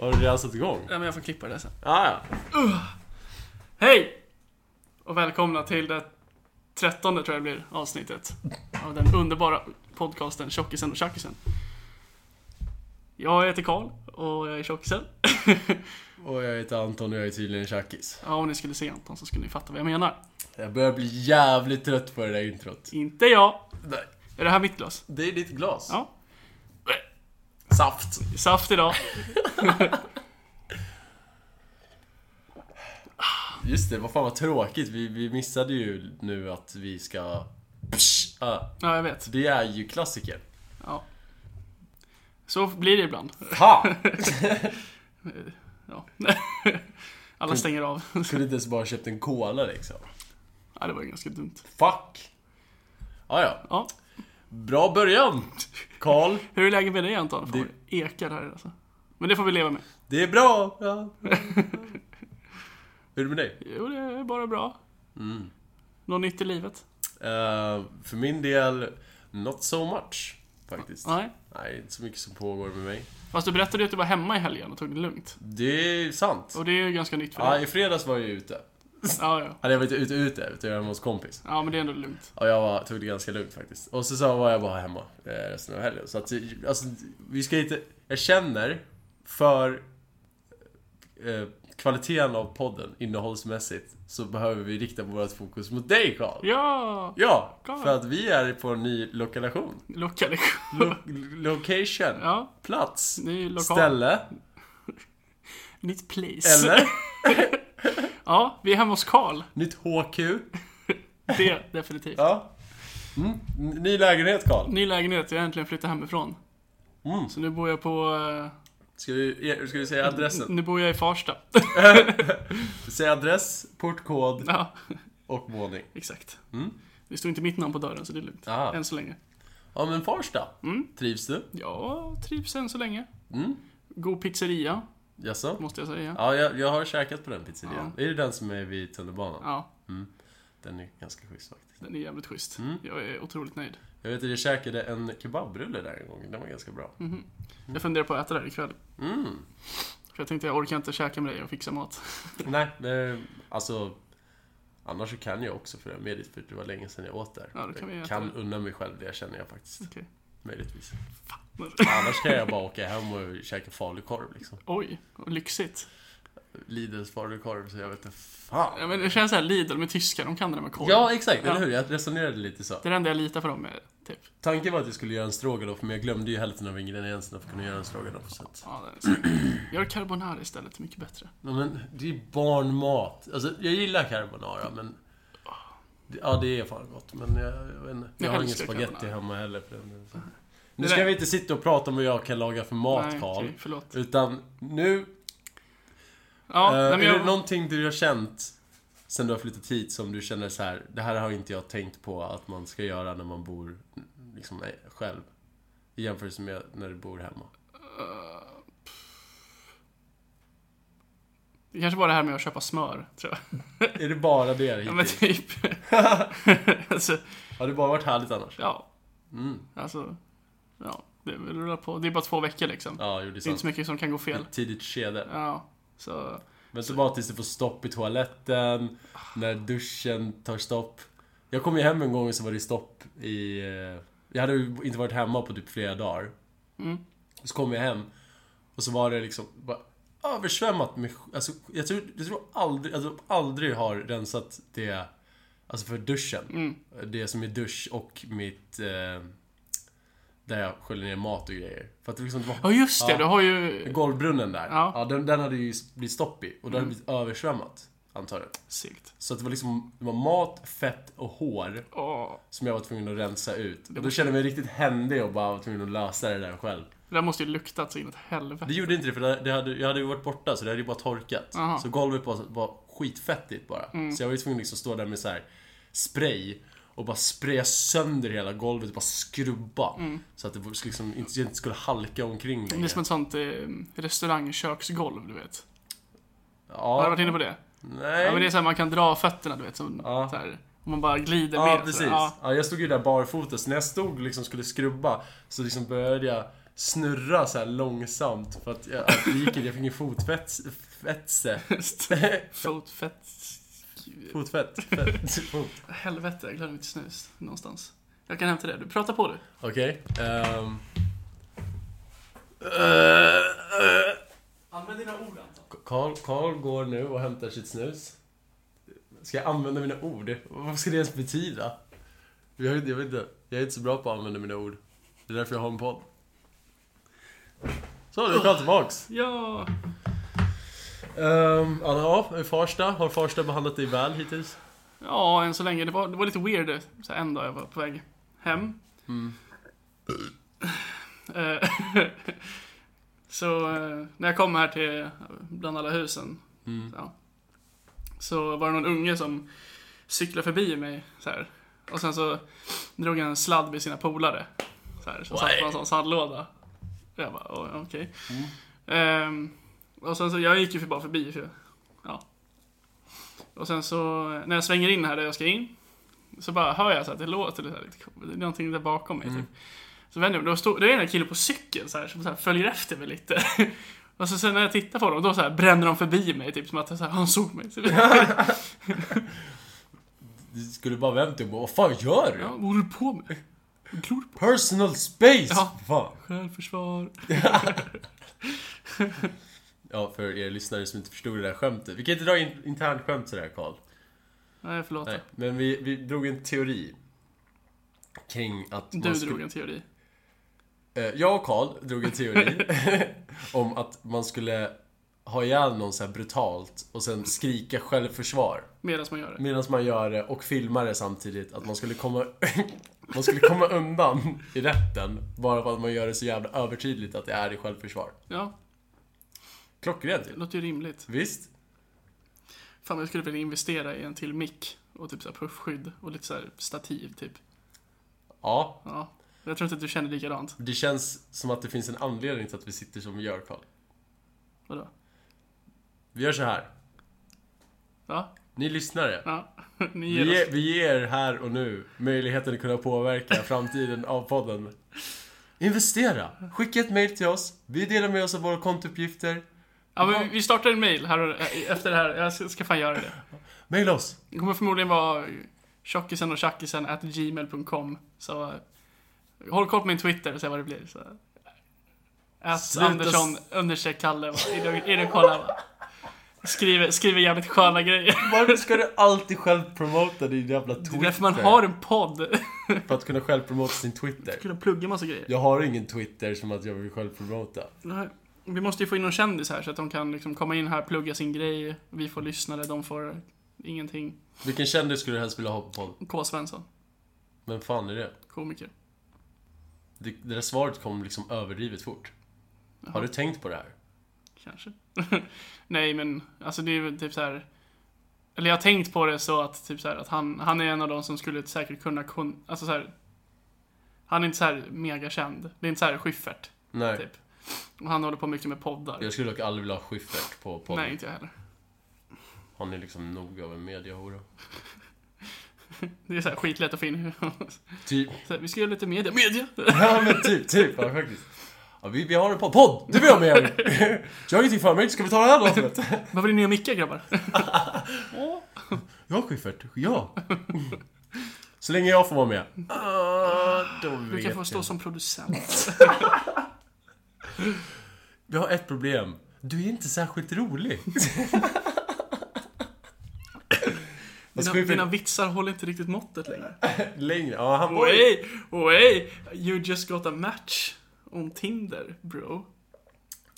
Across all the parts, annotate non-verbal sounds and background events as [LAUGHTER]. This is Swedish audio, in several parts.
Har du redan satt igång? Ja, men jag får klippa det sen. Ah, ja. Hej! Och välkomna till det trettonde tror jag det blir, avsnittet. Av den underbara podcasten Tjockisen och Tjackisen. Jag heter Karl och jag är Tjockisen. [LAUGHS] Och jag heter Anton och jag är tydligen tjackis. Ja, om ni skulle se Anton så skulle ni fatta vad jag menar. Jag börjar bli jävligt trött på det där introt. Inte jag. Nej. Är det här mitt glas? Det är ditt glas. Ja. Saft. Saft idag. Just det, vad fan vad tråkigt. Vi, vi missade ju nu att vi ska... Psh, ah. Ja, jag vet. Det är ju klassiker. Ja. Så blir det ibland. Fan! [LAUGHS] Ja. [LAUGHS] Alla stänger av. Kunde inte ens bara köpt en cola liksom. Ja, det var ju ganska dumt. Fuck! Ah, ja. Ja. Bra början, Karl. Hur är läget med dig Anton? Fan, Det- ekar här alltså. Men det får vi leva med. Det är bra. Ja. [LAUGHS] Hur är det med dig? Jo, det är bara bra. Mm. Något nytt i livet? Eh, för min del, not so much. Faktiskt. Nej. Nej, inte så mycket som pågår med mig. Fast du berättade ju att du var hemma i helgen och tog det lugnt. Det är sant. Och det är ju ganska nytt för Ja, dig. i fredags var jag ute. [LAUGHS] Ja, ja. Eller jag var inte ute ute, utan jag var hos kompis. Ja, men det är ändå lugnt. Och jag var, tog det ganska lugnt faktiskt. Och så, så var jag bara hemma eh, resten av helgen. Så att, alltså, vi ska inte... Jag känner för eh, kvaliteten av podden innehållsmässigt så behöver vi rikta vårt fokus mot dig Karl. Ja! Ja, Karl. för att vi är på en ny lokation. Lokalisation. Lo location. Ja, Plats. Ställe. Nytt place. Eller? [LAUGHS] Ja, vi är hemma hos Karl. Nytt HQ. [LAUGHS] Det, definitivt. Ja. Mm. Ny lägenhet Karl. Ny lägenhet, jag har äntligen flyttat hemifrån. Mm. Så nu bor jag på... eh, Ska du, ska du säga adressen? Nu bor jag i Farsta. [LAUGHS] Säg adress, portkod Ja, och våning. exakt. Mm. Det står inte mitt namn på dörren, så det är lugnt. Ah. Än så länge. Ja men Farsta. Mm. Trivs du? Jag trivs än så länge. Mm. God pizzeria, Jaså? måste jag säga. Ja, jag, jag har käkat på den pizzerian. Ja. Är det den som är vid tunnelbanan? Ja, Den är ganska schysst faktiskt. den är jävligt schysst. Mm. Jag är otroligt nöjd. Jag vet att jag käkade en kebabrulle där en gång. Den var ganska bra. Mhm. Jag funderar på att äta där ikväll. Mm. För jag tänkte jag orkar inte käka med dig och fixa mat. [LAUGHS] Nej, det, alltså... Annars så kan jag också för det med dit, för det var länge sedan jag åt där. Ja, kan jag kan unna mig själv det känner jag faktiskt. Okej. Möjligtvis. Annars kan jag bara åka hem och käka falukorv liksom. Oj, lyxigt. Lidls falukorv, så jag vet inte fan. Ja, men det känns såhär, Lidl med tyskar, de kan det där med korv. Ja, exakt, Ja. eller hur? Jag resonerade lite så. Det är det enda jag litar på dem med, typ. Tanken var att jag skulle göra en stroganoff, men jag glömde ju hälften av ingredienserna för att kunna göra en stroganoff. Så att... Ja, det är så. Gör carbonara istället, mycket bättre. Ja, men det är barnmat. Alltså, jag gillar carbonara, men... Ja, det är fan gott, men jag, jag inte. Jag, Jag har ingen spagetti hemma heller för den. Så. Nu ska vi inte sitta och prata om vad jag kan laga för mat, Karl. förlåt. Utan nu... Ja, eh, nej, är jag... det någonting du har känt sen du har flyttat hit som du känner så här, det här har inte jag tänkt på att man ska göra när man bor liksom eh, själv? I jämförelse med när du bor hemma. Det kanske var det här med att köpa smör, tror jag. Är det bara det Ja, men hittills? typ. [LAUGHS] alltså, Har det bara varit härligt annars? ja, Mm. alltså. Ja, det rullar på. Det är bara två veckor liksom. Ja, jo, det är Det är inte sant. så mycket som kan gå fel. Ett tidigt skede. Ja, så... Vänta bara tills du får stopp i toaletten, när duschen tar stopp. Jag kom ju hem en gång och så var det stopp i... eh, Jag hade ju inte varit hemma på typ flera dagar. Mm. Så kom jag hem och så var det liksom översvämmat med... Alltså, jag tror, jag tror aldrig, alltså, aldrig har rensat det... Alltså för duschen. Mm. Det som är dusch och mitt... Eh, där jag sköljer ner mat och grejer. För att det liksom det var Ja, just det. Ja. Du har ju... Golvbrunnen där. Ja. Ja. den, den hade ju blivit stopp i. Och då hade Mm. det blivit översvämmat. Antar jag. Segt. Så att det var liksom det var mat, fett och hår Åh. som jag var tvungen att rensa ut. Och då kände jag mig riktigt händig och bara var tvungen att lösa det där själv. Det där måste ju luktat så inåt helvete. Det gjorde inte det för det hade, jag hade ju varit borta så det hade ju bara torkat. Aha. Så golvet var, var skitfettigt bara. Mm. Så jag var ju tvungen att liksom stå där med så här spray och bara spraya sönder hela golvet och bara skrubba. Så att det liksom inte, inte skulle halka omkring Mm. Det är längre. som ett sånt eh, restaurangköksgolv, du vet. Ja, Har du varit inne på det? Nej. Ja, men det är så här, man kan dra fötterna, du vet. Som, Ja. så här, man bara glider Ja, med. precis. Ja. Ja, jag stod ju där barfota, så när jag stod liksom skulle skrubba så liksom började jag snurra så här långsamt för att jag, att det gick, jag fick ingen fotfäste. Fotfett. Fotfett. Fett. Fot. Helvete, jag glömde mitt snus någonstans. Jag kan hämta det. Du pratar på du. Okej. ehm. Eh, eh. Använd dina ord Anton. Karl, Karl går nu och hämtar sitt snus. Ska jag använda mina ord? Vad ska det ens betyda? Jag jag vet inte. Jag är inte så bra på att använda mina ord. Det är därför jag har en podd. Så, är Karl tillbaks. Ja. Um, ja, i Farsta. Har Farsta behandlat dig väl hittills? Ja, än så länge. Det var, det var lite weird så här, en dag jag var på väg hem. Mm. Eh, [LAUGHS] så eh, när jag kom här till bland alla husen Mm. ja, så var det någon unge som cyklade förbi mig så här. Och sen så drog han en sladd vid sina polare. Så, här, så satt på en sån sandlåda. Jag bara, "Oj, okej. Ehm, och sen så, jag gick ju bara förbi. För, ja. Och sen så, när jag svänger in här där jag ska in. Så bara hör jag så att det låter lite, lite det är någonting där bakom mig. Typ. Så vänder jag mig, då, stod, då är det en kille på cykel så här, som så här, följer efter mig lite. [LAUGHS] Och så sen när jag tittar på dem, då så här, bränner de förbi mig, typ som att så här, han såg mig. [LAUGHS] Så, Du skulle bara vänt dig och bara, vad fan gör du? ja, vad håller du på med? Glor på? Personal space! Ja. Fan. Självförsvar. [LAUGHS] Ja, för er lyssnare som inte förstod det där skämtet. Vi kan inte dra in internt skämt sådär, Karl. Nej, förlåt. Nej, men vi, vi drog en teori. Kring att Du skulle... drog en teori. Eh, Jag och Karl drog en teori [LAUGHS] om att man skulle ha ihjäl någon så här brutalt och sen skrika självförsvar Medan man gör det. medan man gör det och filma det samtidigt. Att man skulle komma, man skulle komma undan i rätten bara för att man gör det så jävla övertydligt att det är i självförsvar. Ja, Klockrent det ju. låter ju rimligt. Visst? Fan, jag skulle vilja investera i en till mick och typ så här puffskydd och lite så här stativ, typ. Ja, Ja. Jag tror inte att du känner likadant. det känns som att det finns en anledning till att vi sitter som vi gör, Karl. Vadå? Vi gör så här. Ja? Ni lyssnare. Ja. [LAUGHS] Ni ger Vi, ger, vi ger här och nu möjligheten att kunna påverka [LAUGHS] framtiden av podden. Investera! Skicka ett mail till oss. Vi delar med oss av våra kontouppgifter. Ja, men vi startar en mail här eh, efter det här. Jag ska, fan göra det. Maila oss! Det kommer förmodligen vara tjockisen och tjackisen at gmail.com. Så eh, håll koll på min Twitter och se vad det blir. Så. At Sluta Andersson understreck Kalle. In och- In och kolla. Skriver, skriver jävligt sköna grejer. Varför ska du alltid självpromota din jävla Det Twitter? är därför man har en podd. För att kunna självpromota sin Twitter. Kunna plugga massa grejer. Jag har ingen Twitter som att jag vill självpromota. Nej. Vi måste ju få in någon kändis här så att de kan liksom komma in här, plugga sin grej. Vi får lyssnare, de får ingenting. Vilken kändis skulle du helst vilja ha på podd? K. Svensson, Vem fan är det? komiker. Det, det där svaret kom liksom överdrivet fort. Har Jaha. du tänkt på det här? Kanske. [LAUGHS] Nej, men alltså det är väl typ så här. Eller jag har tänkt på det så att typ så här, att han, han är en av de som skulle säkert kunna kun, alltså så här. Han är inte så här megakänd. Det är inte så här Schyffert, Nej. typ. Och han håller på mycket med poddar. Jag skulle dock aldrig vilja ha Schyffert på podden. Nej, inte jag heller. Han är liksom nog av en mediahora. [LAUGHS] Det är så här skitlätt att få in. Typ. Så här, vi ska göra lite media. Media! Ja men typ, typ ja, faktiskt. Ja, vi, vi har en podd. Podd! Du vill ha med! Jag har ingenting för mig, ska vi ta det här låtet? [LAUGHS] Vad vill ni nya mickar grabbar? Ja, Schyffert. Ja. Så länge jag får vara med. Ah, då Du vet kan få jag. stå som producent. Vi har ett problem. Du är inte särskilt rolig. [LAUGHS] Dina, Schyffert- dina vitsar håller inte riktigt måttet längre. [LAUGHS] Längre. Ja, han var. Wait, wait! You just got a match on Tinder, bro.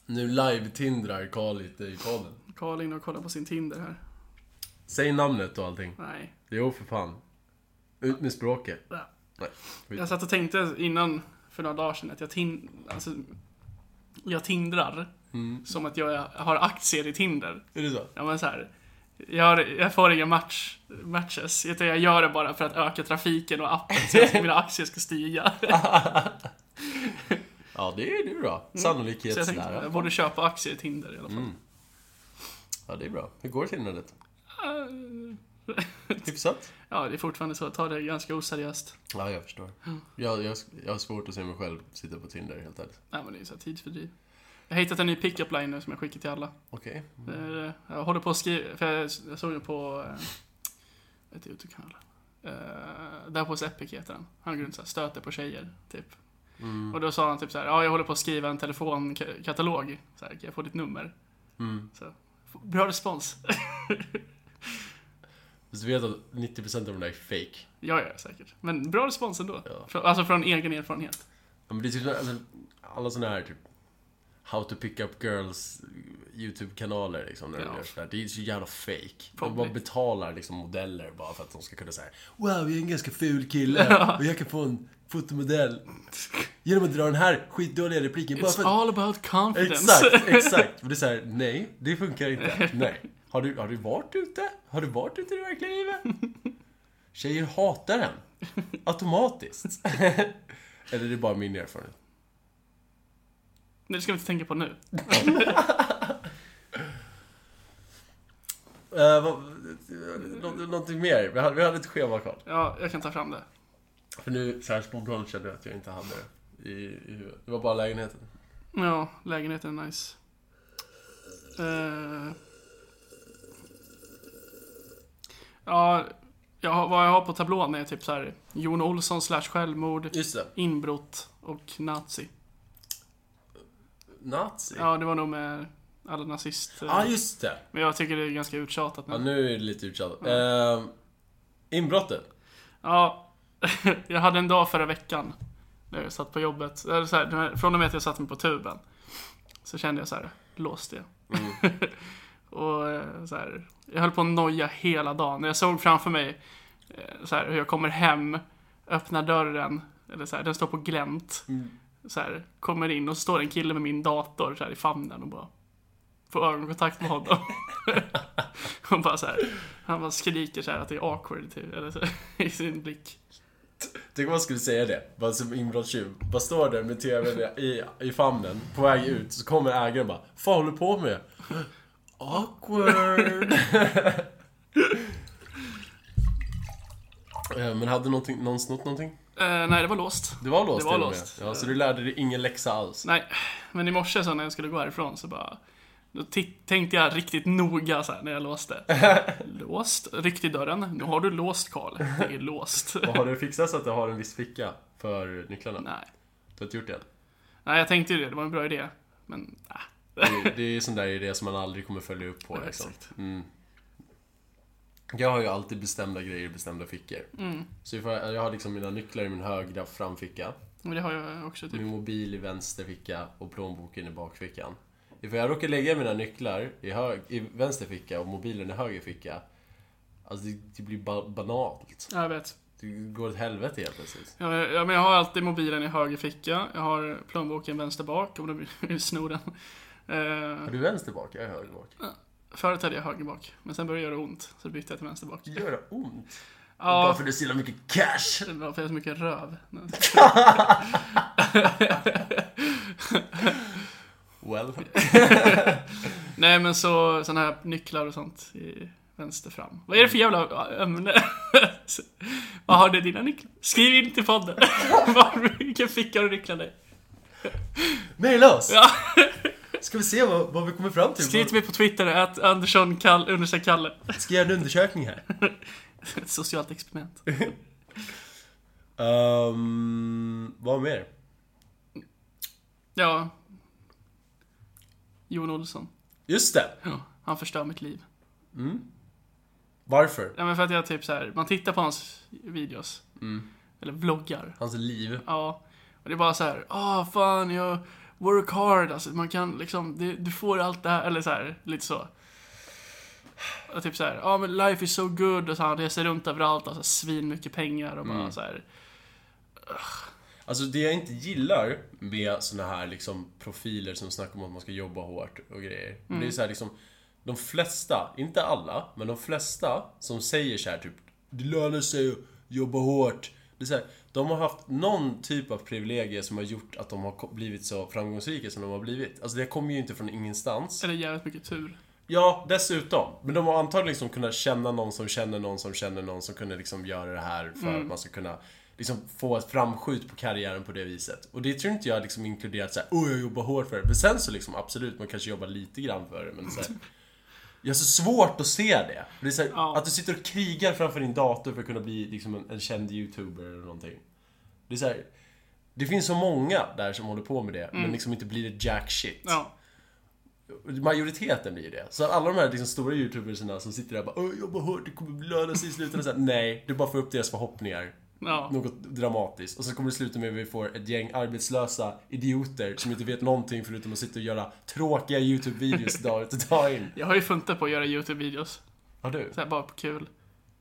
Nu live-tindrar Karl lite i podden. Karl in och kollar på sin Tinder här. Säg namnet och allting. Nej. Jo, för fan. Ut med språket. Ja. Nej. Jag satt och tänkte innan, för några dagar sedan, att jag tin... Alltså, jag tindrar. Mm. Som att jag har aktier i Tinder. Är det så? Ja men så här. Jag, har, jag får inga match, matches, utan jag gör det bara för att öka trafiken och appen så att [LAUGHS] mina aktier ska stiga. [LAUGHS] Ja, det är, det är bra. Jag tänkte, Sannolikhetslära. jag borde köpa aktier i Tinder i alla fall. Mm. Ja, det är bra. Hur går tindrandet? Eh, [LAUGHS] Hyfsat. Ja, det är fortfarande så. Ta det ganska oseriöst. Ja, jag förstår. Jag, jag, jag har svårt att se mig själv sitta på Tinder, helt ärligt. Nej, men det är så här tidsfördriv. Jag har hittat en ny pick-up line nu som jag skickar till alla. Okej. Eh, Jag håller på att skriva, för jag, jag såg ju på eh, ett YouTube-kanal. Uh, där på Epic heter han. Han går runt såhär, stöter på tjejer, typ. Mm. Och då sa han typ såhär, ja jag håller på att skriva en telefonkatalog. Så här, kan jag få ditt nummer? Mm. Så, bra respons. Fast du vet att 90% av de där är fake. ja, ja, säkert. Men bra respons ändå. Ja. Alltså från egen erfarenhet. Ja, men det är typ, alltså, alla såna här typ How to pick up girls YouTube-kanaler liksom, när de Ja. gör sådär. Det är så jävla fake. De Probably. bara betalar liksom modeller bara för att de ska kunna säga Wow, jag är en ganska ful kille [LAUGHS] och jag kan få en fotomodell. Genom att dra den här skitdåliga repliken. Bara It's för all about confidence. Exakt, [LAUGHS] exakt. Och det är såhär, nej, det funkar inte. Nej. Har du, har du varit ute? Har du varit ute i det verkliga livet? [LAUGHS] Tjejer hatar den. Automatiskt. Eller det är bara min erfarenhet. Det ska vi inte tänka på nu. Uh, [LAUGHS] vad, nå, någonting mer? Vi hade, vi hade ett schema kvar. Ja, jag kan ta fram det. För nu, så här spontant kände jag att jag inte hade det i, i huvudet. Det var bara lägenheten. Ja, lägenheten är nice. Eh, ja, jag vad jag har på tablån är typ så här Jon Olsson slash självmord, inbrott och nazi. Nazi. Ja, Ja, det var nog med alla nazister. ah, just det. Men jag tycker det är ganska uttjatat Ja, nu. nu är det lite uttjatat. Uh, inbrottet. Ja, [LAUGHS] jag hade en dag förra veckan. När jag satt på jobbet. Så här, från och med att jag satte mig på tuben. Så kände jag så här, låst det. Mm. [LAUGHS] och eh, så här, jag höll på att noja hela dagen. Jag såg framför mig eh, så här, hur jag kommer hem, öppnar dörren, eller så här, den står på glänt. Mm. Så här, kommer in och så står en kille med min dator så här, i famnen och bara får ögonkontakt med honom. [LAUGHS] och bara så här, han bara skriker så här att det är awkward typ, eller så, [LAUGHS] i sin blick. Tänk om man skulle säga det, bara som inbrottstjuv. Bara står där med TVn i, i famnen, på väg ut, så kommer ägaren bara Vad håller du på med? [LAUGHS] Awkward! Eh, Men hade någonting, någon snott någonting? Eh, nej, det var låst. Det var låst Det var till och med. låst. Ja, så du lärde dig ingen läxa alls? Nej, men i morse så när jag skulle gå härifrån så bara... Då tänkte jag riktigt noga så här när jag låste. [LAUGHS] låst? Ryckte i dörren. Nu har du låst Karl. Det är låst. [LAUGHS] Och har du fixat så att du har en viss ficka för nycklarna? nej. Du har inte gjort det? Nej, jag tänkte ju det. Det var en bra idé. Men, äh. Det är, det är sån där idé som man aldrig kommer följa upp på [LAUGHS] Ja, liksom. exakt. Mm. Jag har ju alltid bestämda grejer i bestämda fickor. Mm. Så ifall jag, jag har liksom mina nycklar i min högra framficka, Men det har jag också typ. min mobil i vänster ficka och plånboken i bakfickan. Ifall jag råkar lägga mina nycklar i, hög, i vänster ficka och mobilen i höger ficka, alltså det, det blir ba, banalt. Ja, jag vet. Det går åt helvete helt plötsligt. Ja, ja, men jag har alltid mobilen i höger ficka. Jag har plånboken vänster bak om de vill [LAUGHS] sno den. Eh, Har du vänster bak? Jag är höger bak. Förut hade jag höger bak. Men sen började det göra ont. Så bytte jag till vänster bak. Gör det ont? Bara Ja, för att du så mycket cash? det var för jag har så mycket röv. [LAUGHS] Well. [LAUGHS] Nej men så, såna här nycklar och sånt i vänster fram. Vad är det för jävla ämne? [LAUGHS] Vad har du dina nycklar? Skriv in till podden. Vilken ficka har du nycklarna i? Maila oss! Ja, Ska vi se vad, vad vi kommer fram till? skriv till mig på Twitter, att Andersson Kall, understreck Kalle. Ska jag göra en undersökning här? [LAUGHS] Ett socialt experiment. Um, [LAUGHS] vad mer? Ja. Jon Olsson. Just det! Ja, han förstör mitt liv. Mm. Varför? Ja men för att jag typ så här, man tittar på hans videos. Mm. Eller vloggar. Hans liv. Ja. Och det är bara så här, ah fan jag work hard, alltså man kan liksom, det, du får allt det här, eller så här, lite så. Och typ så här, ja ah, men life is so good och så han reser runt överallt, alltså svin mycket pengar och bara Mm. så här. Alltså det jag inte gillar med såna här liksom profiler som snackar om att man ska jobba hårt och grejer. Det är så här liksom, de flesta, inte alla, men de flesta som säger så här typ Det lönar sig att jobba hårt. Det är så här, de har haft någon typ av privilegier som har gjort att de har blivit så framgångsrika som de har blivit. Alltså det kommer ju inte från ingenstans. Eller jävligt mycket tur. Ja, dessutom. Men de har antagligen liksom kunnat känna någon som känner någon som känner någon som kunde liksom göra det här för Mm. att man ska kunna liksom få ett framskjut på karriären på det viset. Och det tror inte jag liksom inkluderat såhär, åh jag jobbar hårt för det. Men sen så liksom absolut, man kanske jobbar lite grann för det, men så här, [LAUGHS] Jag har så svårt att se det. det är här, Ja. Att du sitter och krigar framför din dator för att kunna bli liksom en, en känd YouTuber eller någonting. Det är så här, Det finns så många där som håller på med det, men liksom inte blir det jack shit. Mm. Ja. Majoriteten blir det. Så alla de här liksom stora youtubersarna som sitter där och bara jag jobbar hårt, det kommer löna sig i slutändan. Så här, Nej, du bara får upp deras förhoppningar. Ja. Något dramatiskt. Och så kommer det sluta med att vi får ett gäng arbetslösa idioter som inte vet någonting förutom att sitta och göra tråkiga YouTube-videos dag ut och dag in. Jag har ju funtat på att göra YouTube-videos. Har du? Så här, bara på kul.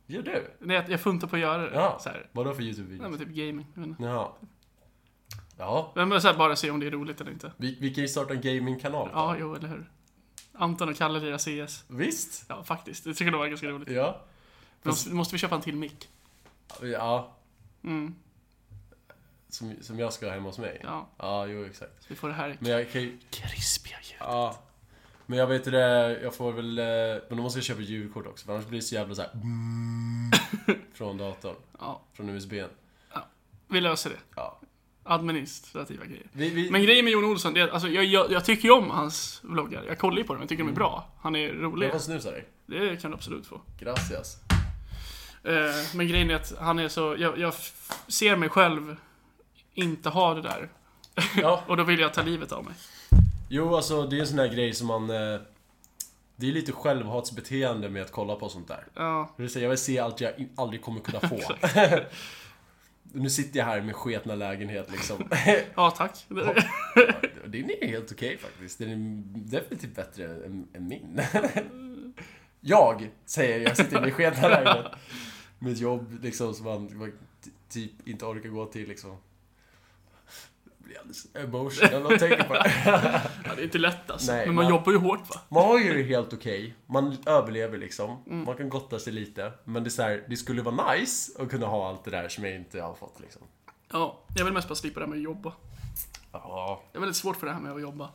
Gör du? Nej, jag- jag funtar på att göra det. Ja. Så här. Vadå för Nej, YouTube-videos? men typ gaming. Inte. Jaha. Ja, Men så här, bara se om det är roligt eller inte. vi, vi kan ju starta en gamingkanal. Ja, jo, eller hur. Anton och Kalle lirar CS. Visst? Ja, faktiskt. Det tycker jag nog var ganska roligt. Ja. Men måste, måste vi köpa en till mick? Ja. Mm, Som, som jag ska ha hemma hos mig. ja. Ja, jo exakt. Så vi får det här Men jag kan ju... krispiga ljud. Ja. Men jag vet det, jag får väl... eh, Men då måste jag köpa ljudkort också, för annars blir det så jävla så här. [LAUGHS] Från datorn. Ja, Från USBn. vi löser det. Ja. Administrativa grejer. Vi, vi, Men grejen med Jon Olsson, det är, alltså, jag, jag, jag tycker ju om hans vloggar. Jag kollar ju på dem, jag tycker de är bra. Han är rolig. jag får snusa dig. Det kan du absolut få. Gracias. Eh, men grejen är att han är så, jag, jag ser mig själv inte ha det där. Ja. [LAUGHS] Och då vill jag ta livet av mig. Jo, alltså det är en sån här grej som man... eh, Det är lite självhatsbeteende med att kolla på sånt där. Ja, Det vill säga, jag vill se allt jag aldrig kommer kunna få. [LAUGHS] nu sitter jag här med sketna lägenhet liksom. [LAUGHS] ja tack. Det- Din är helt okej faktiskt. Den är definitivt bättre än, än min. jag säger jag sitter min sketna lägenhet. Med ett jobb liksom som man man typ inte orkar gå till liksom. Jag blir alldeles emotional när jag tänker på det. [LAUGHS] Ja, det är inte lätt alltså. Nej, men man man- jobbar ju hårt va? Man har ju det helt okej. Man överlever liksom. Mm. Man kan gotta sig lite. Men det, är så här, det skulle vara nice att kunna ha allt det där som jag inte har fått liksom. Ja, jag vill mest bara slippa det här med att jobba. Ja. Jag är väldigt svårt för det här med att jobba.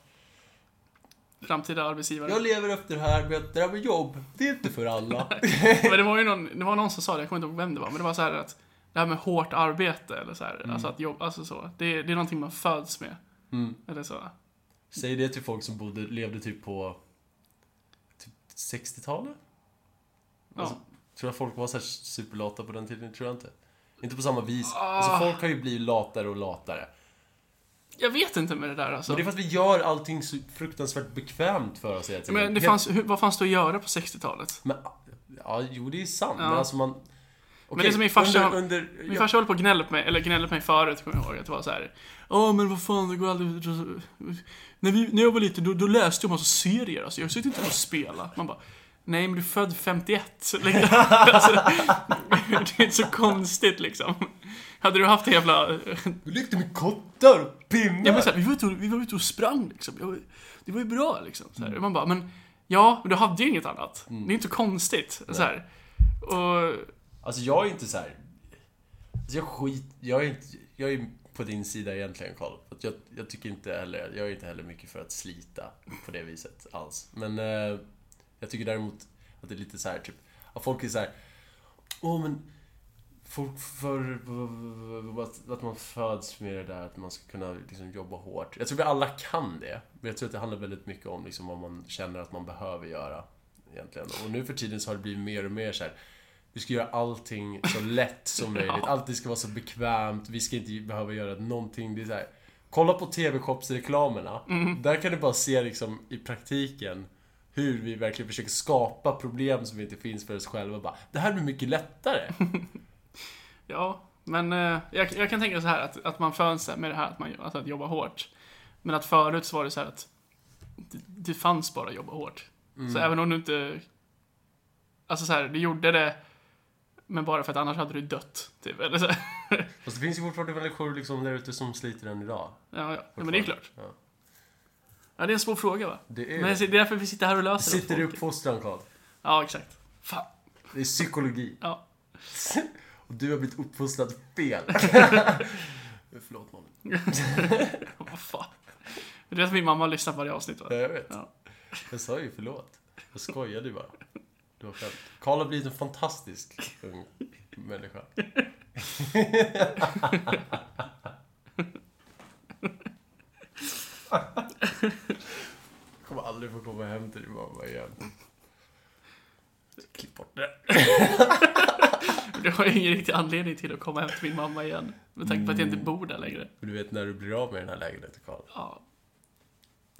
Framtida arbetsgivare. Jag lever efter det här med att det här med jobb, det är inte för alla. [LAUGHS] Men det var ju någon, det var någon som sa det, jag kommer inte ihåg vem det var, men det var så här att det här med hårt arbete eller så här, Mm. alltså att jobba, alltså så. Det, det är någonting man föds med. Mm. Eller så. Säg det till folk som bodde, levde typ på typ 60-talet? Ja. Alltså, tror jag folk var så här superlata på den tiden? Tror jag inte. Inte på samma vis. Ah. Alltså folk har ju blivit latare och latare. Jag vet inte med det där alltså. Men det är för att vi gör allting så fruktansvärt bekvämt för oss tiden. Men det fanns, hur, vad fanns det att göra på 60-talet? Men, ja, jo det är sant. Ja. Men alltså man... Men det är som min farsa- under, under, Min ja, farsa höll på att gnälla på mig, eller gnällde på mig förut, kommer jag ihåg. Att det var så här. Ja men vad fan, det går aldrig... När, vi, när jag var liten, då, då läste jag massa serier. Alltså, jag sitter inte och spela. Man bara, nej men du är född 51. Så, liksom, [LAUGHS] alltså, det är inte så konstigt liksom. Hade du haft det jävla... Du lekte med kottar och pinnar. Ja, men så här, vi, var ute och, vi var ute och sprang liksom. Jag, var- det var ju bra liksom. Så här. Man bara, men ja, men du hade ju inget annat. Det är inte så konstigt. Så här. Och Alltså jag är inte så här. Alltså jag skit... Jag är, inte, jag är på din sida egentligen Karl. Jag, jag tycker inte heller... Jag är inte heller mycket för att slita på det viset alls. Men eh, jag tycker däremot att det är lite så här typ... Att folk är så här. Åh men... Folk för... Att, att man föds med det där att man ska kunna liksom jobba hårt. Jag tror vi alla kan det. Men jag tror att det handlar väldigt mycket om liksom vad man känner att man behöver göra. Egentligen. Och nu för tiden så har det blivit mer och mer så här. Vi ska göra allting så lätt som [LAUGHS] möjligt. Ja. Allt ska vara så bekvämt. Vi ska inte behöva göra någonting. Det är så här. Kolla på TV-shopsreklamerna. Där kan du bara se liksom i praktiken hur vi verkligen försöker skapa problem som inte finns för oss själva. Bara, det här blir mycket lättare. [LAUGHS] Ja, men eh, jag, jag kan tänka så här att, att man föds med det här att man alltså att jobba hårt. Men att förut så var det så här att det, det fanns bara att jobba hårt. Så även om du inte... Alltså så här, du gjorde det men bara för att annars hade du dött. Typ. Eller så. Fast det finns ju fortfarande människor liksom där ute som sliter än idag. Ja, ja. ja, men det är klart. Ja. Ja, det är en svår fråga va? Det är Men det är därför vi sitter här och löser det åt Sitter i uppfostran Karl. Ja, exakt. Fan. Det är psykologi. Ja. Och du har blivit uppfostrad fel. [LAUGHS] Förlåt Malin. [LAUGHS] Vad fan. Det är att min mamma lyssnar på varje avsnitt va? Ja, jag vet. Ja. Jag sa ju förlåt. Jag skojade ju bara. Det var skönt. Karl har blivit en fantastisk ung människa. [LAUGHS] Jag [LAUGHS] kommer aldrig få komma hem till din mamma igen. Klipp bort det. [LAUGHS] Det har ju ingen riktig anledning till att komma hem till min mamma igen. Med tanke på att jag inte bor där längre. Men du vet när du blir av med den här lägenheten, Karl. Ja.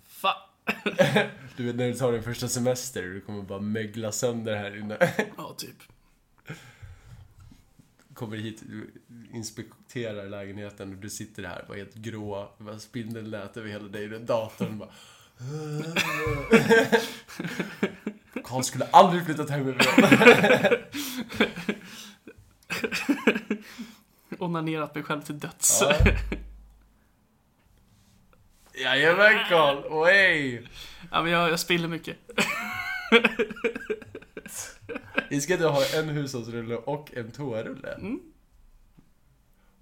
Fa. [LAUGHS] Du vet när du tar din första semester du kommer bara mögla sönder här inne. Ja, typ. Kommer hit, du inspekterar lägenheten och du sitter här bara helt grå. Spindeln lät över hela dig. Datorn bara... Karl skulle aldrig flyttat hemifrån. [LAUGHS] Onanerat mig själv till döds. Ja. Jajamän Karl, Oj! Ja, men jag, jag spiller mycket. [LAUGHS] Vi ska inte ha en hushållsrulle och en toarulle. Mm.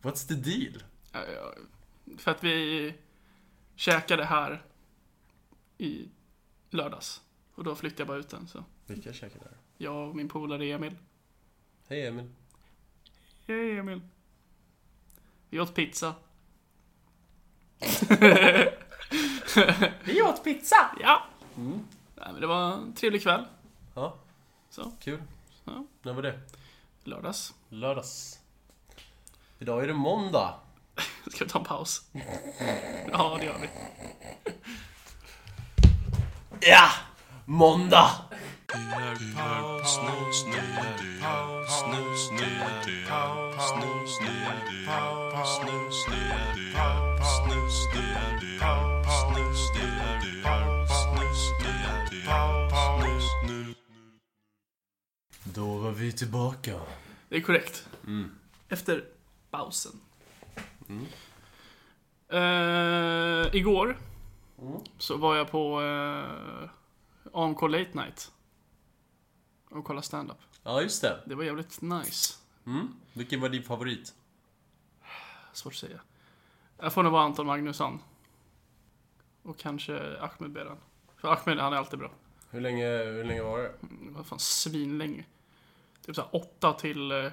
What's the deal? Ja, ja, För att vi käkade här i lördags. Och då flyttade jag bara ut den. Så Vilka käkar där? jag och min polare Emil. Hej Emil. Hej Emil. Vi åt pizza. [LAUGHS] Vi åt pizza! Ja! Mm. Nej, men det var en trevlig kväll. Ja, Så, kul. Ja. När var det? lördags. Lördags. Idag är det måndag. Ska vi ta en paus? Ja, det gör vi. Ja! Måndag! Då var vi tillbaka. Det är korrekt. Mm. Efter pausen. Mm. Eh, igår Mm. så var jag på uh, AMK Late Night. Och kollade stand-up. Ja, just det. Det var jävligt nice. Mm. Vilken var din favorit? Svårt att säga. Jag får nog vara Anton Magnusson. Och kanske Ahmed Beran. För Ahmed, han är alltid bra. Hur länge, hur länge var det? Det var fan svinlänge. Typ såhär åtta till eh,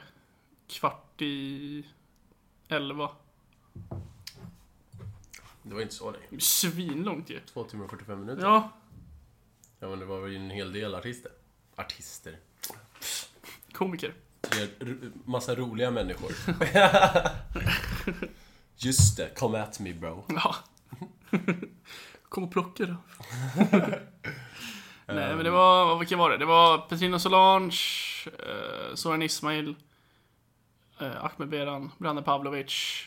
kvart i elva. Det var inte så länge. Svinlångt ju. Två timmar och 45 minuter. Ja, Ja, men det var ju en hel del artister. Artister. komiker. Det är r- massa roliga människor. [LAUGHS] [LAUGHS] Just det, come at me bro. Ja. Kom och plocka då. [LAUGHS] Nej men det var, vilka var det? Det var Petrina Solange, eh, Soran Ismail, eh, Ahmed Beran, Branne Pavlovic,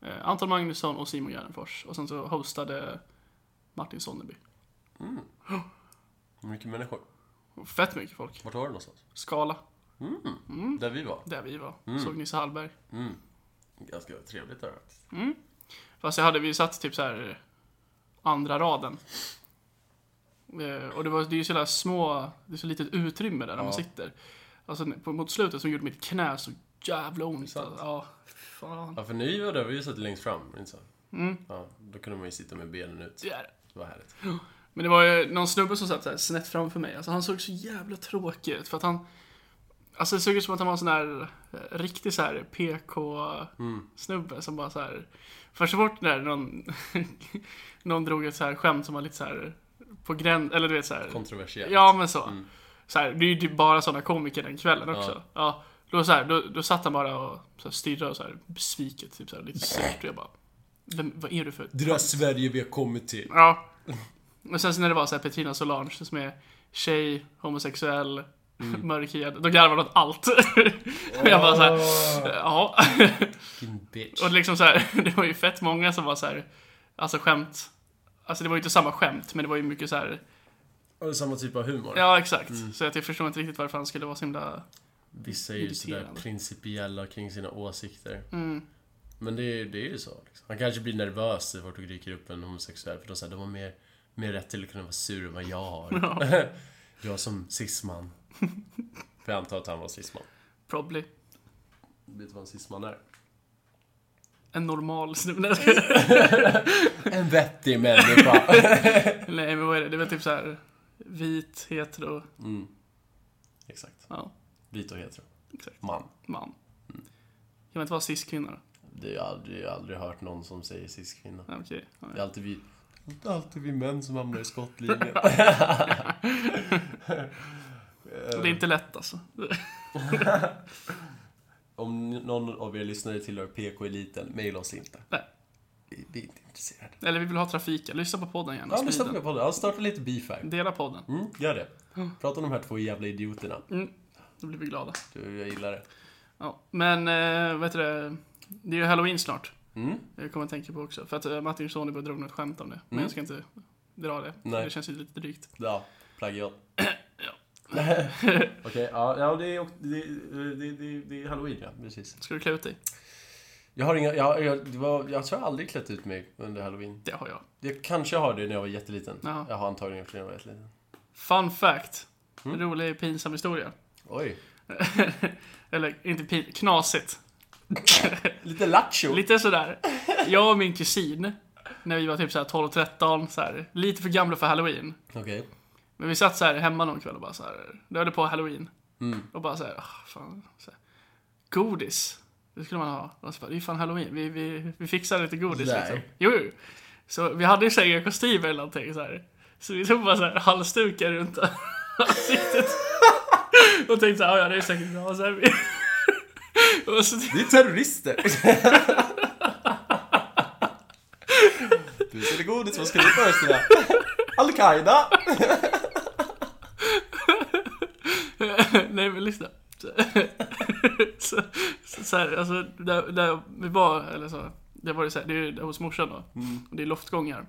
eh, Anton Magnusson och Simon Gärdenfors. Och sen så hostade Martin Sonneby. [GASPS] Mycket människor. Fett mycket folk. Vart var det någonstans? Skala, Där vi var. där vi var. Såg Nisse Hallberg. Mm. Ganska trevligt där faktiskt. Fast jag hade, vi satt typ så här eh, andra raden. Eh, Och det, var, det är ju så små, det är så litet utrymme där, där man Ja. sitter. Alltså på, mot slutet så gjorde mitt knä så jävla ont. Ja, fan. Ja, för ni var där, vi satt längst fram, inte så? Mm. Ja, då kunde man ju sitta med benen ut. Det är det. Det var härligt. Men det var ju någon snubbe som satt så här snett framför mig. Alltså han såg så jävla tråkig ut för att han Alltså det såg ut som att han var en sån där eh, riktig så här PK-snubbe som bara så här För så fort när någon [LAUGHS] Någon drog ett så här skämt som var lite så här På gräns, eller du vet så här Kontroversiellt. Ja men så. Mm. så här, det är ju typ bara sådana komiker den kvällen också. Ja. då, så här, då, då satt han bara och så här, stirrade och så här, besviket, typ så här, lite surt. Och jag bara, Vem, vad är du för Det där Sverige vi har kommit till. Ja. Men sen så när det var så här Petrina Solange som är tjej, homosexuell, Mm. [LAUGHS] mörkhyad, då garvade de åt allt. [LAUGHS] och jag bara så här, ja. Fucking bitch. och liksom så här, [LAUGHS] det var ju fett många som var så här, alltså skämt. Alltså det var ju inte samma skämt, men det var ju mycket så här, Och samma typ av humor. ja exakt. Mm. Så att jag förstår inte riktigt varför han skulle vara så himla, Vissa är ju sådär principiella kring sina åsikter. mm, Men det är, det är ju så. Liksom. Han kanske blir nervös så fort det dyker upp en homosexuell. För då säger de har mer, mer rätt till att kunna vara sur än vad jag har. [LAUGHS] jag som cisman. [LAUGHS] För jag antar att han var cisman. probably. Vet du vad en cisman är? En normal snubbe. Jag. [LAUGHS] En vettig människa. [LAUGHS] Nej men vad är det? Det är väl typ så här vit, hetero, Mm. Exakt. ja, Vit och hetero. exakt. Man. Man. Kan man inte vara cis-kvinna då? Det aldrig, jag har aldrig hört någon som säger cis-kvinna. Ja, Okej. Ja, Det är alltid vi, det är alltid vi män som hamnar i skottlinjen. [LAUGHS] Det är inte lätt alltså. Om någon av er lyssnare tillhör PK-eliten, mejla oss inte. Nej. Vi, vi är inte intresserade. Eller vi vill ha trafiken. Lyssna på podden gärna. Ja, lyssna på podden. Ja, starta lite beef här. Dela podden. Mm, gör det. Prata om de här två jävla idioterna. Mm. Då blir vi glada. Du, jag gillar det. Ja. Men, äh, vet du det? Det är ju halloween snart. Mm. Jag kommer att tänka på också. För att äh, Martin Soneby drog något skämt om det. Men Mm. jag ska inte dra det. Nej. Det känns ju lite drygt. Ja, plagiat. [LAUGHS] Okej, ja, ja det, är, det, det, det, det är halloween, ja. Precis. Ska du klä ut dig? Jag har inga, jag, jag, var, jag tror jag aldrig klätt ut mig under halloween. Det har jag. Jag kanske har det när jag var jätteliten. Jaha. Jag har antagligen gjort det när jag var jätteliten. Fun fact. Mm. Rolig pinsam historia. Oj. [LAUGHS] Eller inte pin, knasigt. [LAUGHS] Lite lattjo. Lite sådär. Jag och min kusin, när vi var typ såhär 12-13, så här, lite för gamla för halloween. Okej. Men vi satt så här hemma någon kväll och bara så här, det höll på halloween. Mm. Och bara så här, ah, fan, så här, godis. Det skulle man ha. Och så bara, det är fan halloween, vi, vi, vi fixar lite godis Nej. liksom. Jo, jo. Så vi hade ju säkert kostymer eller någonting så här. Så vi tog bara så här halsdukar runt [LAUGHS] ansiktet. och tänkte så här, "Ja, ja det är säkert bra. Och så här, vi... [LAUGHS] och så, Det är terrorister! du säljer godis, vad ska du föreställa? Al-Qaida! [LAUGHS] Nej men lyssna. [LAUGHS] så, så, så här, alltså, där, där vi var, eller så, det var det så här, det är hos morsan då. Och det är loftgångar.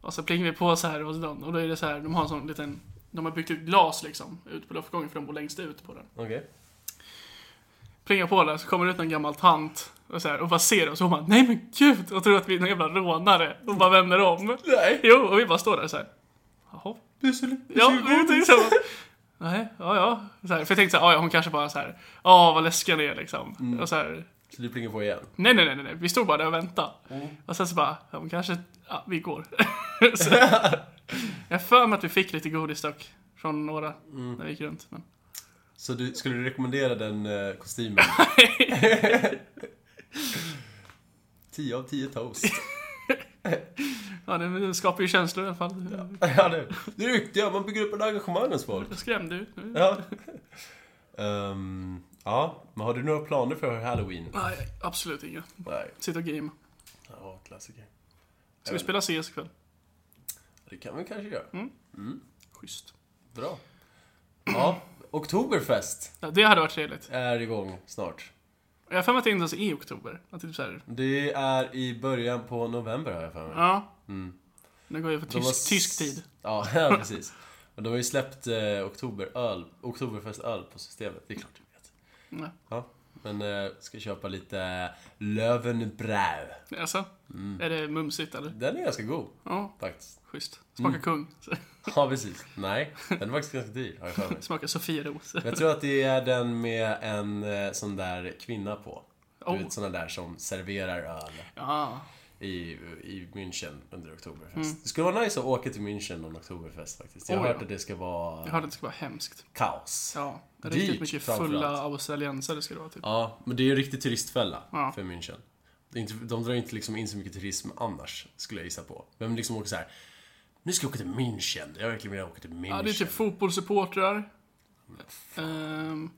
Och så plingar vi på så här hos dem. Och då är det så här, de har en sån liten, de har byggt ut glas liksom, ut på loftgången för de bor längst ut på den. Okej. Plingar på där, så kommer det ut en gammal tant och, så här, och bara ser oss och hon bara, nej men gud! Och tror att vi är någon jävla rånare. Och bara vänder om. Nej. Jo, och vi bara står där så här. Jaha. Du säljer Ja, vi så. Nej, ja, ja. Så här, för jag tänkte så här, ja, ja, hon kanske bara så här, ja, vad läskig han är liksom. Och så här, Så du plingar på igen? nej, nej, nej, nej, vi stod bara där och väntade. Och sen så bara, ja, men kanske, ja, vi går. [LAUGHS] så, [LAUGHS] jag för mig att vi fick lite godis dock. Från några, när vi gick runt. Men. Så du, skulle du rekommendera den eh, kostymen? [LAUGHS] 10 av 10 toast. [LAUGHS] Ja, det skapar ju känslor i alla fall. ja, det, det är riktigt, man bygger upp ett engagemang hos folk. Jag skrämde ut. Ja. [LAUGHS] Ehm, ja, men har du några planer för halloween? Nej, absolut inga. Nej. Sitta och game. Ja, klassiker. Ska vi spela CS ikväll? Det kan vi kanske göra. Schysst. Bra. Ja, [CLEARS THROAT] Oktoberfest Ja, det hade varit trevligt. är igång snart. Jag har för mig att det inte ens är i oktober. Att typ så här, Det är i början på november har jag för mig. ja. Mm. Det går ju för tysk, s- tysk tid. Ja, [LAUGHS] ja precis. Och de har ju släppt eh, oktoberöl, Oktoberfestöl på systemet. Det är klart du vet. Nej. Ja, men eh, ska köpa lite Löwenbräu. Alltså, Mm. är det mumsigt eller? Den är ganska god Ja, faktiskt. schysst. Smakar Mm. kung. [LAUGHS] [LAUGHS] Ja, precis. Nej, den är faktiskt ganska dyr har jag för mig. Smakar Sofieros. Jag tror att det är den med en eh, sån där kvinna på. Du Oh. vet, såna där som serverar öl Ja, i, i München under Oktoberfest. Det skulle vara nice att åka till München någon Oktoberfest faktiskt. Jag har Mm. Oh, hört ja. att det ska vara jag hörde att det ska vara hemskt. kaos. Ja, Dyrt, riktigt mycket fulla australiensare ska det vara typ. Ja, men det är ju en riktig turistfälla Ja. för München. Det de drar inte liksom in så mycket turism annars, skulle jag gissa på. Men liksom åker så här. Nu ska jag åka till München. Jag verkligen vill åka till München. Ja, det är typ fotbollssupportrar. Ehm,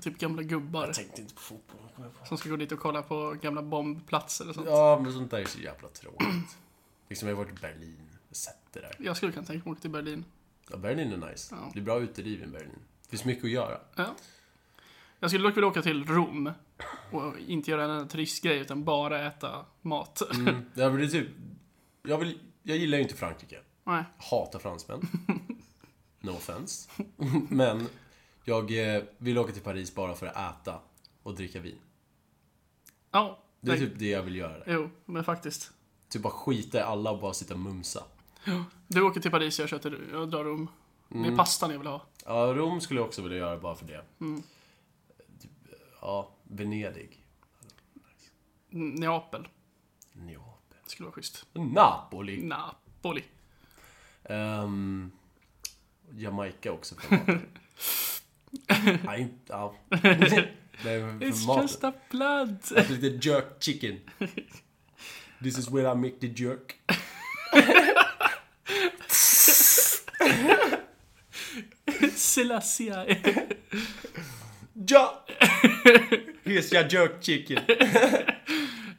typ gamla gubbar Jag tänkte inte på fotboll. på. som ska gå dit och kolla på gamla bombplatser och sånt. Ja, men sånt där är så jävla tråkigt. [CLEARS THROAT] liksom, jag har varit i Berlin. Jag sett det där. Jag skulle kunna tänka mig att åka till Berlin. Ja, Berlin är nice. Ja. Det är bra uteliv i Berlin. Det finns mycket att göra. Ja. Jag skulle dock vilja åka till Rom och inte göra en turistgrej utan bara äta mat. Mm. Ja, men det är typ... Jag, vill, jag gillar ju inte Frankrike. Nej. Hatar fransmän. [LAUGHS] No offense. Men jag eh, vill åka till Paris bara för att äta och dricka vin. Ja, Det är typ det jag vill göra. där. Jo, men faktiskt. Typ bara skita i alla och bara sitta och mumsa. [GASPS] Du åker till Paris, jag, till, jag drar Rom. Det Mm. är pastan jag vill ha. Ja, Rom skulle jag också vilja göra bara för det. Mm. Typ, Ja, Venedig. Neapel. Neapel. Det skulle vara schysst. Napoli. Napoli. Ehm, Jamaica också för maten. [LAUGHS] Nej, inte... Ja. [LAUGHS] Nej, It's maten. just a blood. Alltså lite jerk chicken. This is where I make the jerk. Selassie. Ja! Here's your jerk chicken. [LAUGHS]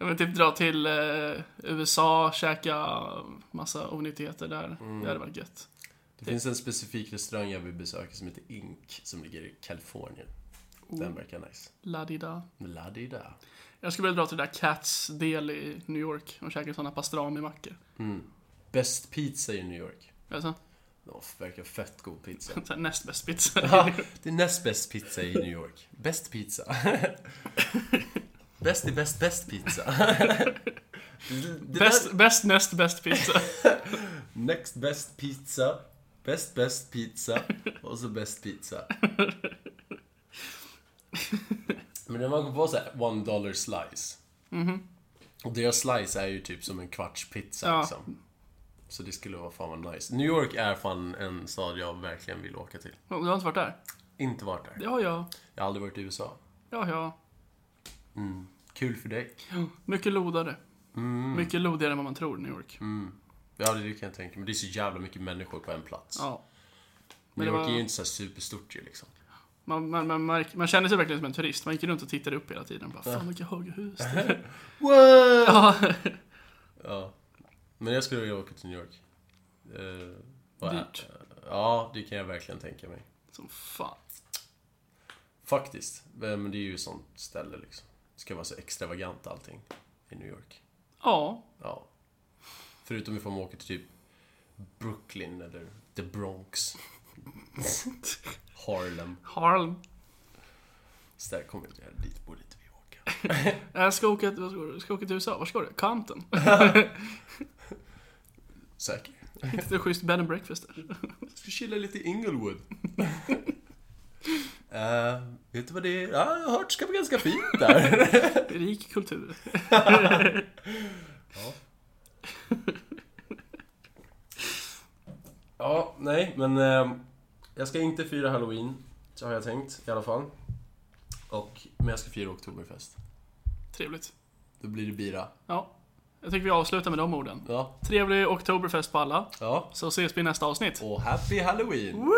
Jag vill typ dra till eh, USA, käka massa onyttigheter där. Det hade varit gött. Det finns en specifik restaurang jag vill besöka som heter Ink, som ligger i Kalifornien. Den verkar nice. La-di-da. La-di-da. Jag skulle vilja dra till det där Cats del i New York och käka såna pastrami-mackor. Best pizza i New York. Alltså, Oh, verkar fett god pizza. [LAUGHS] näst bäst pizza. Ja, det är näst bäst pizza i New York. Bäst pizza. [LAUGHS] Bäst i bäst bäst pizza. [LAUGHS] Det- det Bäst, bäst näst bäst pizza. [LAUGHS] Next best pizza. Bäst bäst pizza. Och så bäst pizza. Men när man går på så här one dollar slice. Och deras slice är ju typ som en kvarts pizza Ja. liksom. Så det skulle vara fan vad nice. New York är fan en stad jag verkligen vill åka till. Du har inte varit där? Inte varit där. Ja, ja. Jag har aldrig varit i USA. Ja, ja. Kul för dig. Mycket lodare. Mycket lodigare än vad man tror, New York. Ja, det kan jag tänka mig. Det är så jävla mycket människor på en plats. Ja. New Men det York var- är ju inte så superstort ju liksom. Man, man, man, märk, man känner sig verkligen som en turist. Man gick runt och tittade upp hela tiden. Bara, fan vilka höga hus. [LAUGHS] What? ja. [LAUGHS] Ja. Men jag skulle vilja åka till New York. Uh, Dyrt. Ja, det kan jag verkligen tänka mig. Som fan. Faktiskt. Men det är ju ett sånt ställe liksom. Ska vara så extravagant allting i New York. Ja. Ja. Förutom ifall man åker till typ Brooklyn eller The Bronx. Harlem. Harlem. Så där kommer jag dit borde inte vi åka. [LAUGHS] Jag ska åka, vad ska, du? ska åka till USA. Var ska du? Compton. [LAUGHS] Säker. Hittade ett schysst bed and breakfast där. Ska chilla lite i Inglewood. [LAUGHS] Eh, vet du vad det är? Ja, jag har hört ska vara ganska fint där. [LAUGHS] Rik kultur. [LAUGHS] ja, nej, men eh, jag ska inte fira Halloween. Så har jag tänkt i alla fall. Och, men jag ska fira Oktoberfest. Trevligt. Då blir det bira. Ja. Jag tycker vi avslutar med de orden. Ja, Trevlig Oktoberfest på alla. ja. Så ses vi i nästa avsnitt. Och happy Halloween!